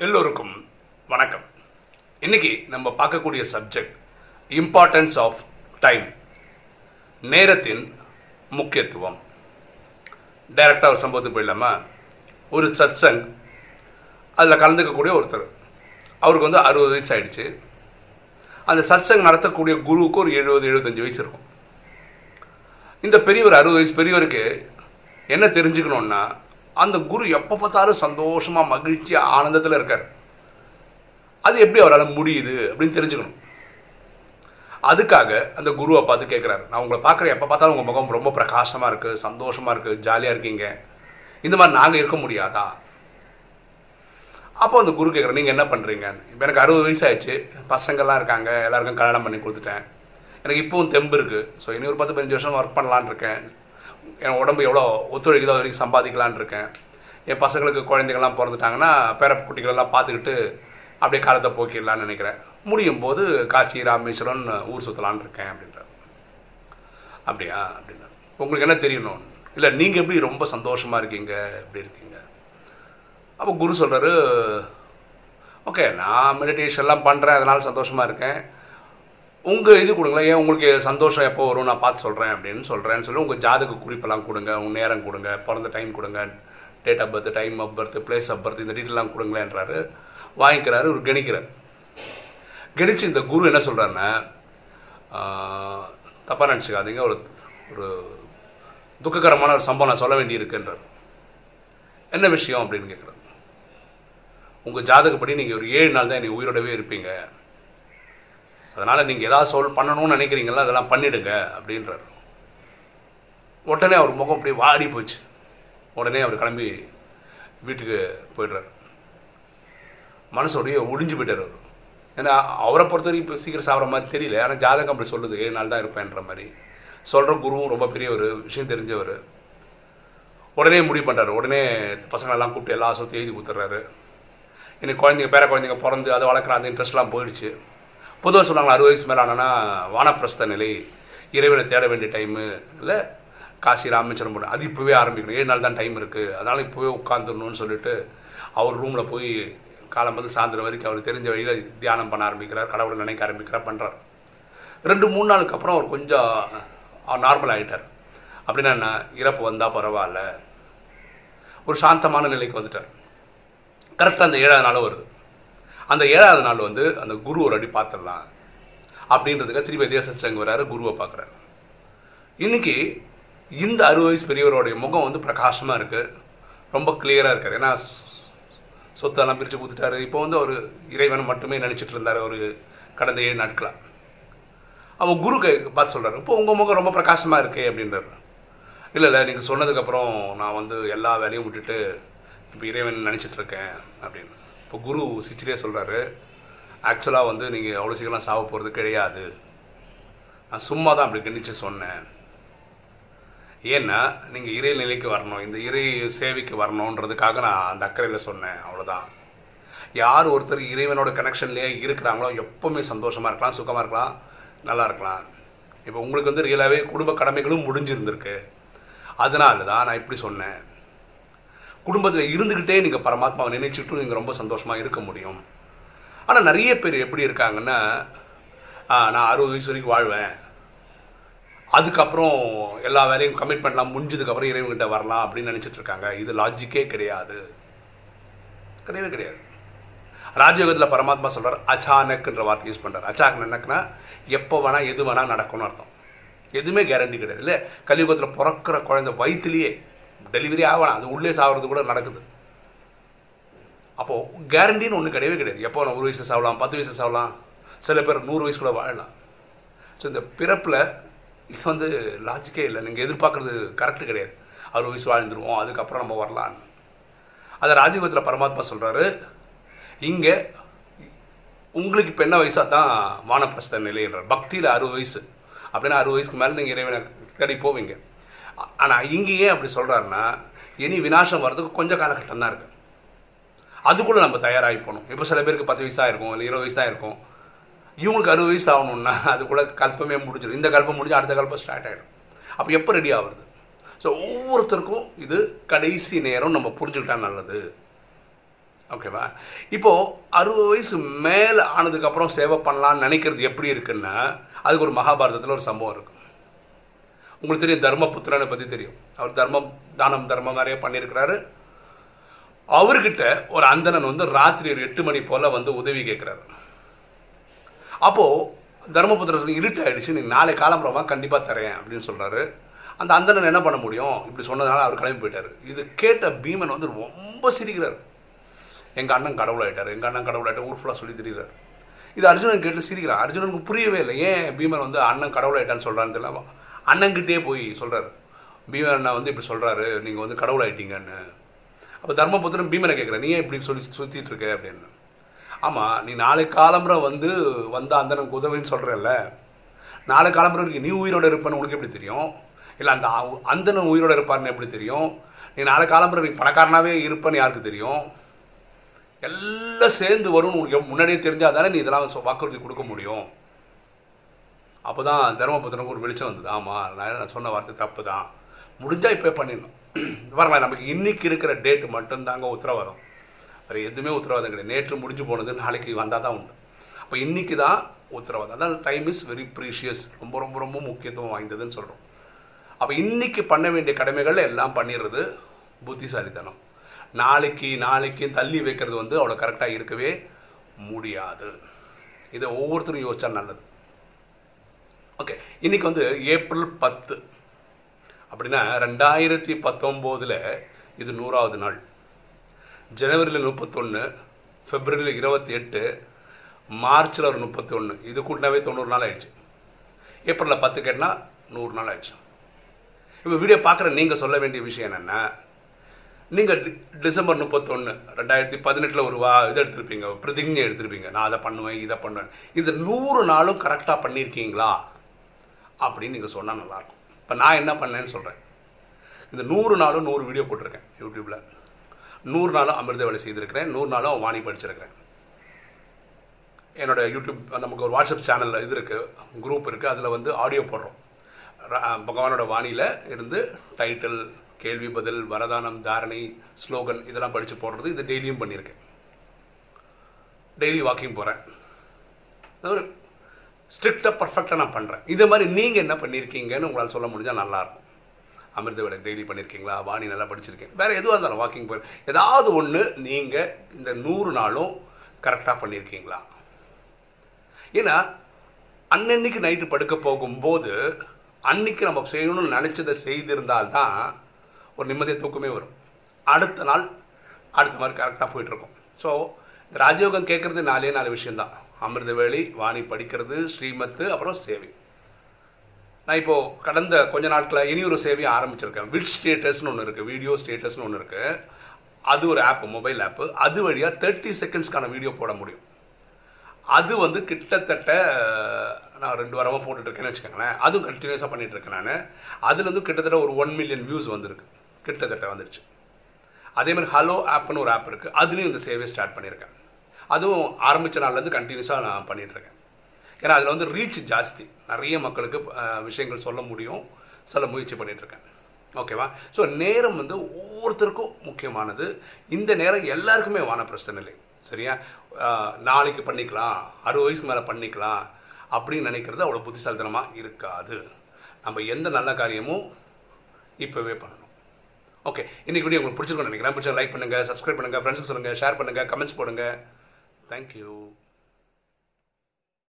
எல்லோருக்கும் வணக்கம். இன்னைக்கு நம்ம பார்க்கக்கூடிய சப்ஜெக்ட் இம்பார்ட்டன்ஸ் ஆஃப் டைம் நேரத்தின் முக்கியத்துவம். டைரக்டாக ஒரு சம்பவத்துக்கு போயிடலாமா? ஒரு சத்சங் அதில் கலந்துக்கக்கூடிய ஒருத்தர். அவருக்கு வந்து அறுபது வயசு ஆயிடுச்சு. அந்த சத்சங் நடத்தக்கூடிய குருவுக்கு ஒரு எழுபது எழுபத்தஞ்சு வயசு இருக்கும். இந்த பெரியவர் அறுபது வயசு பெரியவருக்கு என்ன தெரிஞ்சுக்கணுன்னா அந்த குரு எப்போ பார்த்தாலும் சந்தோஷமாக மகிழ்ச்சியாக ஆனந்தத்தில் இருக்கார். அது எப்படி அவரால் முடியுது அப்படின்னு தெரிஞ்சுக்கணும். அதுக்காக அந்த குருவை பார்த்து கேட்குறாரு நான் உங்களை பார்க்குறேன். எப்போ பார்த்தாலும் உங்கள் முகம் ரொம்ப பிரகாசமாக இருக்குது சந்தோஷமாக இருக்குது ஜாலியாக இருக்கீங்க. இந்த மாதிரி நாங்கள் இருக்க முடியாதா? அப்போ அந்த குரு கேட்குறேன் நீங்கள் என்ன பண்ணுறீங்க இப்போ எனக்கு அறுபது வயசு ஆயிடுச்சு பசங்கள்லாம் இருக்காங்க. எல்லாருக்கும் கல்யாணம் பண்ணி கொடுத்துட்டேன். எனக்கு இப்போவும் தெம்பு இருக்குது ஸோ இனி ஒரு பத்து பதினஞ்சு வருஷம் ஒர்க் பண்ணலான்னு இருக்கேன். என் உடம்பு எவ்வளோ ஒத்துழைக்குதோ அது வரைக்கும் சம்பாதிக்கலான்னு இருக்கேன். என் பசங்களுக்கு குழந்தைகள்லாம் பிறந்துட்டாங்கன்னா பேர குட்டிகளெல்லாம் பார்த்துக்கிட்டு அப்படியே காலத்தை போக்கிடலான்னு நினைக்கிறேன். முடியும் போது காசி ராமேஸ்வரன் ஊர் சுற்றலான்னு இருக்கேன் அப்படின்றார். அப்படியா? அப்படின்னா உங்களுக்கு என்ன தெரியணும்? இல்லை நீங்கள் எப்படி ரொம்ப சந்தோஷமாக இருக்கீங்க? எப்படி இருக்கீங்க? அப்போ குரு சொல்கிறாரு ஓகே நான் மெடிடேஷன்லாம் பண்ணுறேன் அதனால் சந்தோஷமாக இருக்கேன். உங்கள் இது கொடுங்களேன். ஏன் உங்களுக்கு சந்தோஷம் எப்போ வரும்? நான் பார்த்து சொல்கிறேன் அப்படின்னு சொல்கிறேன்னு சொல்லி உங்கள் ஜாதக குறிப்பெல்லாம் கொடுங்க. உங்கள் நேரம் கொடுங்க. பிறந்த டைம் கொடுங்க. Date of birth time of birth place of birth இந்த டீட்டெயிலாம் கொடுங்களேன்றாரு. வாங்கிக்கிறாரு ஒரு கணிக்கிறார். கணிச்சு இந்த குரு என்ன சொல்கிறாருன்னா தப்பாக நினச்சிக்காதீங்க. ஒரு ஒரு துக்ககரமான ஒரு சம்பவம் நான் சொல்ல வேண்டியிருக்குன்றார். என்ன விஷயம் அப்படின்னு கேட்குறாரு உங்கள் ஜாதகப்படி நீங்கள் ஒரு ஏழு நாள் தான் நீங்கள் உயிரோடவே இருப்பீங்க. அதனால் நீங்கள் ஏதாவது சொல் பண்ணணும்னு நினைக்கிறீங்களா? அதெல்லாம் பண்ணிடுங்க அப்படின்றார். உடனே அவர் முகம் அப்படியே வாடி போச்சு. உடனே அவர் கிளம்பி வீட்டுக்கு போயிடுறாரு. அப்படியே ஒழிஞ்சு போயிட்டார் அவர். ஏன்னா அவரை பொறுத்த வரைக்கும் இப்போ சீக்கிரம் சாப்பிட்ற மாதிரி தெரியல. ஆனால் ஜாதகம் அப்படி சொல்லுது. ஏழு நாள் தான் இருப்பேன்ற மாதிரி. சொல்கிற குருவும் ரொம்ப பெரிய ஒரு விஷயம் தெரிஞ்சவர். உடனே முடிவு பண்ணுறாரு உடனே பசங்களெல்லாம் கூப்பிட்டு எல்லா சொத்தையும் எழுதி கொடுத்துட்றாரு. இன்னைக்கு குழந்தைங்க பேர குழந்தைங்க பிறந்து அதை வளர்க்குற அந்த இன்ட்ரெஸ்ட்லாம் போயிடுச்சு. பொதுவாக சொல்லுவாங்க அறுபது வயசு மேலே ஆனால் வானப்பிரஸ்த நிலை இறைவனை தேட வேண்டிய டைமு இல்லை காசி ராமேஸ்வரம் போட அது இப்போவே ஆரம்பிக்கணும். ஏழு நாள் தான் டைம் இருக்குது அதனால் இப்போவே உட்காந்துடணும்னு சொல்லிட்டு அவர் ரூமில் போய் காலம் வந்து சாயந்தரம் வரைக்கும் அவர் தெரிஞ்ச வழியில் தியானம் பண்ண ஆரம்பிக்கிறார் கடவுளை நினைக்க ஆரம்பிக்கிறார் பண்ணுறார் ரெண்டு மூணு நாளுக்கு அப்புறம் அவர் கொஞ்சம் நார்மல் ஆகிட்டார் அப்படின்னா என்ன இறப்பு வந்தால் பரவாயில்ல. ஒரு சாந்தமான நிலைக்கு வந்துட்டார். கரெக்டாக அந்த ஏழாவது நாளும் வருது. அந்த ஏழாவது நாள் வந்து அந்த குரு ஒரு அடி பார்த்துடலாம். அப்படின்றதுக்காக திருப்பி அதே சத்சங்க வராரு குருவை பார்க்குறாரு. இன்னைக்கு இந்த அறுபது வயசு பெரியவருடைய முகம் வந்து பிரகாசமாக இருக்கு. ரொம்ப கிளியராக இருக்காரு. ஏன்னா சொத்தெல்லாம் பிரித்து கொடுத்துட்டாரு. இப்போ வந்து அவர் இறைவன் மட்டுமே நினச்சிட்டு இருந்தார் ஒரு கடந்த ஏழு நாட்களாக அவன் குரு கை பார்த்து சொல்கிறார் இப்போ உங்கள் முகம் ரொம்ப பிரகாசமாக இருக்கே அப்படின்றாரு. இல்லை இல்லை நீங்கள் சொன்னதுக்கப்புறம் நான் வந்து எல்லா வேலையும் விட்டுட்டு இப்போ இறைவன் நினச்சிட்ருக்கேன் அப்படின்னு. இப்போ குரு சிச்சிலே சொல்கிறாரு ஆக்சுவலாக வந்து நீங்கள் அவ்வளோ சீக்கிரம் சாவ போகிறது கிடையாது. நான் சும்மா தான் அப்படி கணிச்சு சொன்னேன். ஏன்னா நீங்கள் இறை நிலைக்கு வரணும். இந்த இறை சேவைக்கு வரணுன்றதுக்காக நான் அந்த அக்கறையில் சொன்னேன். அவ்வளோதான் யார் ஒருத்தர் இறைவனோட கனெக்ஷன்லேயே இருக்கிறாங்களோ எப்போவுமே சந்தோஷமாக இருக்கலாம் சுகமாக இருக்கலாம் நல்லா இருக்கலாம். இப்போ உங்களுக்கு வந்து ரியலாகவே குடும்ப கடமைகளும் முடிஞ்சிருந்திருக்கு. அதனால தான் நான் இப்படி சொன்னேன். குடும்பத்தில் இருந்துக்கிட்டே நீங்கள் பரமாத்மாவை நினைச்சிட்டும் நீங்கள் ரொம்ப சந்தோஷமாக இருக்க முடியும். ஆனால் நிறைய பேர் எப்படி இருக்காங்கன்னா நான் அறுபது வயசு வரைக்கும் வாழ்வேன். அதுக்கப்புறம் எல்லா வேலையும் கமிட்மெண்ட்லாம் முடிஞ்சதுக்கப்புறம் இறைவன்கிட்ட வரலாம் அப்படின்னு நினச்சிட்டு இருக்காங்க. இது லாஜிக்கே கிடையாது. கிடையவே கிடையாது. ராஜயோகத்தில் பரமாத்மா சொல்கிறார் அச்சானக்குன்ற வார்த்தை யூஸ் பண்ணுறார் அச்சாக் என்னக்குன்னா எப்போ வேணால் எது வேணால் நடக்கும்னு அர்த்தம். எதுவுமே கேரண்டி கிடையாது. இல்லை கலியுகத்தில் பிறக்கிற குழந்தை வயிற்றுலேயே டெலிவரி ஆகலாம் அது உள்ளே சாகிறது கூட நடக்குது. அப்போது கேரண்டின்னு ஒன்றும் கிடையவே கிடையாது. எப்போ நான் ஒரு வயசு சாகலாம் பத்து வயசு சாகலாம் சில பேர் நூறு வயசு கூட வாழலாம். ஸோ இந்த பிறப்பில் இது வந்து லாஜிக்கே இல்லை. நீங்கள் எதிர்பார்க்குறது கரெக்டு கிடையாது. அறுபது வயசு வாழ்ந்துருவோம் அதுக்கப்புறம் நம்ம வரலாம் அதை ராஜீவத்தில் பரமாத்மா சொல்கிறாரு இங்கே உங்களுக்கு இப்போ என்ன வயசாக தான் வானப்பிரஸ்த நிலைன்றார் பக்தியில் அறுபது வயசு. அப்படின்னா அறுபது வயசுக்கு மேலே நீங்கள் இறைவனை தேடி போவீங்க. ஆனால் இங்கேயே அப்படி சொல்கிறாருன்னா இனி வினாசம் வர்றதுக்கு கொஞ்சம் காலகட்டம் தான் இருக்குது அதுக்குள்ளே நம்ம தயாராகி போகணும். இப்போ சில பேருக்கு பத்து வயசாக இருக்கும் இல்லை இருபது வயசாக இருக்கும். இவங்களுக்கு அறுபது வயசு ஆகணும்னா அதுக்குள்ளே கல்பமே முடிஞ்சிடும். இந்த கல்பம் முடிஞ்சு அடுத்த கல்பம் ஸ்டார்ட் ஆகிடும் அப்போ எப்போ ரெடி ஆகுறது? ஸோ ஒவ்வொருத்தருக்கும் இது கடைசி நேரம் நம்ம புரிஞ்சுக்கிட்டா நல்லது. ஓகேவா? இப்போது அறுபது வயசு மேலே ஆனதுக்கப்புறம் சேவை பண்ணலான்னு நினைக்கிறது எப்படி இருக்குன்னா அதுக்கு ஒரு மகாபாரதத்தில் ஒரு சம்பவம் இருக்கும் உங்களுக்கு தெரியும் தர்மபுத்திரனை பற்றி தெரியும். அவர் தர்மம் தானம் தர்மம் நிறைய பண்ணியிருக்கிறாரு. அவர்கிட்ட ஒரு அந்தணன் வந்து ராத்திரி ஒரு எட்டு மணி போல வந்து உதவி கேட்குறாரு. அப்போ தர்மபுத்திர சொல்லி இருட்டு ஆயிடுச்சு நீ நாளை காலம்புறமா கண்டிப்பாக தரேன் அப்படின்னு சொல்றாரு. அந்த அந்தணன் என்ன பண்ண முடியும்? இப்படி சொன்னதுனால அவர் கிளம்பி போயிட்டாரு. இது கேட்ட பீமன் வந்து ரொம்ப சிரிக்கிறார். எங்க அண்ணன் கடவுளாயிட்டார் எங்க அண்ணன் கடவுளாயிட்டார் ஊர் ஃபுல்லாக சொல்லி தெரியுறாரு இது அர்ஜுனன் கேட்டு சிரிக்கிறான். அர்ஜுனனுக்கு புரியவே இல்லை ஏன் பீமன் வந்து அண்ணன் கடவுளாயிட்டான்னு சொல்றான்னு தெரியல. அண்ணங்கிட்டே போய் சொல்கிறார் பீமன் அண்ணா வந்து இப்படி சொல்கிறாரு நீங்கள் வந்து கடவுளாயிட்டீங்கன்னு அப்போ தர்மபுத்திரன் பீமனை கேட்குறேன் நீ இப்படி சொல்லி சுற்றிட்டு இருக்க? அப்படின்னு. ஆமாம் நீ நாளை காலம்புற வந்து வந்த அந்த உதவின்னு சொல்றல்ல நாளை காலம்புரை இருக்கு நீ உயிரோட இருப்பேன்னு உனக்கு எப்படி தெரியும்? இல்லை அந்த அ- உயிரோடு உயிரோட இருப்பார்னு எப்படி தெரியும்? நீ நாளை காலம்புரை நீ பணக்காரனாவே இருப்பேன்னு யாருக்கு தெரியும்? எல்லாம் சேர்ந்து வரும்னு உனக்கு முன்னாடியே தெரிஞ்சால் தானே நீ இதெல்லாம் வாக்குறுதி கொடுக்க முடியும். அப்போ தான் தர்மபுத்திரனுக்கு ஒரு வெளிச்சம் வந்தது. ஆமாம் நான் சொன்ன வார்த்தை தப்பு தான் முடிஞ்சால் இப்போ பண்ணிடணும் வரலாம் நமக்கு இன்னைக்கு இருக்கிற டேட் மட்டும்தாங்க உத்தரவாதம். வேறு எதுவுமே உத்தரவாதம் கிடையாது. நேற்று முடிஞ்சு போனது நாளைக்கு வந்தால் தான் உண்டு. அப்போ இன்னைக்கு தான் உத்தரவாதம். அதான் டைம் இஸ் வெரி ப்ரீஷியஸ் ரொம்ப ரொம்ப ரொம்ப முக்கியத்துவம் வாய்ந்ததுன்னு சொல்கிறோம் அப்போ இன்னைக்கு பண்ண வேண்டிய கடமைகள் எல்லாம் பண்ணிடுறது புத்திசாலித்தனம். நாளைக்கு நாளைக்கு தள்ளி வைக்கிறது வந்து அவ்வளோ கரெக்டாக இருக்கவே முடியாது. இதை ஒவ்வொருத்தரும் யோசிச்சா நல்லது. ஓகே இன்னைக்கு வந்து ஏப்ரல் பத்து. அப்படின்னா ரெண்டாயிரத்தி பத்தொம்போதில் இது நூறாவது நாள். ஜனவரியில் முப்பத்தொன்று பிப்ரவரியில் இருபத்தி எட்டு மார்ச்சில் ஒரு முப்பத்தி ஒன்று இது கூட்டினாவே தொண்ணூறு நாள் ஆயிடுச்சு. ஏப்ரலில் பத்து கேட்டினா நூறு நாள் ஆயிடுச்சு. இப்போ வீடியோ பார்க்குற நீங்கள் சொல்ல வேண்டிய விஷயம் என்னென்னா நீங்கள் டி டிசம்பர் முப்பத்தொன்று ரெண்டாயிரத்தி பதினெட்டில் ஒரு வா இது எடுத்திருப்பீங்க பிரதிஜை எடுத்திருப்பீங்க. நான் அதை பண்ணுவேன் இதை பண்ணுவேன். இது நூறு நாளும் கரெக்டாக பண்ணியிருக்கீங்களா? அப்படின்னு நீங்கள் சொன்னால் நல்லாயிருக்கும். இப்போ நான் என்ன பண்ணேன்னு சொல்கிறேன் இந்த நூறு நாளும் நூறு வீடியோ போட்டிருக்கேன் யூடியூப்பில் நூறு நாளும் அமிர்த வேலை செய்திருக்கிறேன். நூறு நாளும் வாணி படிச்சிருக்கிறேன். என்னோட யூடியூப் நமக்கு ஒரு வாட்ஸ்அப் சேனலில் இது இருக்குது குரூப் இருக்குது அதில் வந்து ஆடியோ போடுறோம். பகவானோட வாணியில் இருந்து டைட்டில் கேள்வி பதில் வரதானம் தாரணை ஸ்லோகன் இதெல்லாம் படித்து போடுறது இது டெய்லியும் பண்ணியிருக்கேன். டெய்லி வாக்கிங் போகிறேன் ஒரு ஸ்ட்ரிக்டாக பர்ஃபெக்டாக நான் பண்ணுறேன் இதே மாதிரி நீங்கள் என்ன பண்ணியிருக்கீங்கன்னு உங்களால் சொல்ல முடிஞ்சால் நல்லாயிருக்கும். அமிர்த வேலை டெய்லி பண்ணியிருக்கீங்களா வாணி நல்லா படிச்சிருக்கேன். வேறு எதுவாக இருந்தாலும் வாக்கிங் போய் ஏதாவது ஒன்று நீங்கள் இந்த நூறு நாளும் கரெக்டாக பண்ணியிருக்கீங்களா ஏன்னா அன்னன்னைக்கு நைட்டு படுக்க போகும்போது அன்னைக்கு நம்ம செய்யணும்னு நினச்சதை செய்திருந்தால்தான் ஒரு நிம்மதியை தூக்கமே வரும். அடுத்த நாள் அடுத்த மாதிரி கரெக்டாக போயிட்டுருக்கும் ஸோ இந்த ராஜயோகம் கேட்குறது நாலே நாலு விஷயம்தான். அமிர்தவேலி வாணி படிக்கிறது ஸ்ரீமத்து அப்புறம் சேவை. நான் இப்போ கடந்த கொஞ்ச நாட்களில் இனி ஒரு சேவையை ஆரம்பிச்சிருக்கேன். விட் ஸ்டேட்டஸ்னு ஒன்று இருக்குது வீடியோ ஸ்டேட்டஸ்னு ஒன்று இருக்குது அது ஒரு ஆப் மொபைல் ஆப்பு அது வழியாக தேர்ட்டி செகண்ட்ஸ்க்கான வீடியோ போட முடியும். அது வந்து கிட்டத்தட்ட நான் ரெண்டு வாரமாக போட்டுட்ருக்கேன்னு வச்சுக்கோங்களேன். அதுவும் கண்டினியூஸாக பண்ணிகிட்டு இருக்கேன் நான். அதுலேருந்து கிட்டத்தட்ட ஒரு ஒன் மில்லியன் வியூஸ் வந்திருக்கு. கிட்டத்தட்ட வந்துருச்சு. அதே மாதிரி ஹலோ ஆப்னு ஒரு ஆப் இருக்குது அதுலேயும் இந்த சேவையை ஸ்டார்ட் பண்ணியிருக்கேன். அதுவும் ஆரம்பித்த நாள்லேருந்து கண்டினியூஸாக நான் பண்ணிகிட்ருக்கேன் ஏன்னா அதில் வந்து ரீச் ஜாஸ்தி. நிறைய மக்களுக்கு விஷயங்கள் சொல்ல முடியும். சொல்ல முயற்சி பண்ணிகிட்ருக்கேன் இருக்கேன். ஓகேவா ஸோ நேரம் வந்து ஒவ்வொருத்தருக்கும் முக்கியமானது. இந்த நேரம் எல்லாருக்குமே வான பிரச்சனை இல்லை. சரியா? நாளைக்கு பண்ணிக்கலாம். அறுபது வயசுக்கு மேலே பண்ணிக்கலாம். அப்படின்னு நினைக்கிறது அவ்வளோ புத்திசாலித்தனமாக இருக்காது. நம்ம எந்த நல்ல காரியமும் இப்போவே பண்ணணும். ஓகே இன்னைக்கு வீடியோ உங்களுக்கு பிடிச்சிருக்கும்னு நினைக்கிறேன். பிடிச்சா லைக் பண்ணுங்கள் சப்ஸ்கிரைப் பண்ணுங்கள் ஃப்ரெண்ட்ஸுக்கு சொல்லுங்கள் ஷேர் பண்ணுங்கள் கமெண்ட்ஸ் போடுங்கள் Thank you.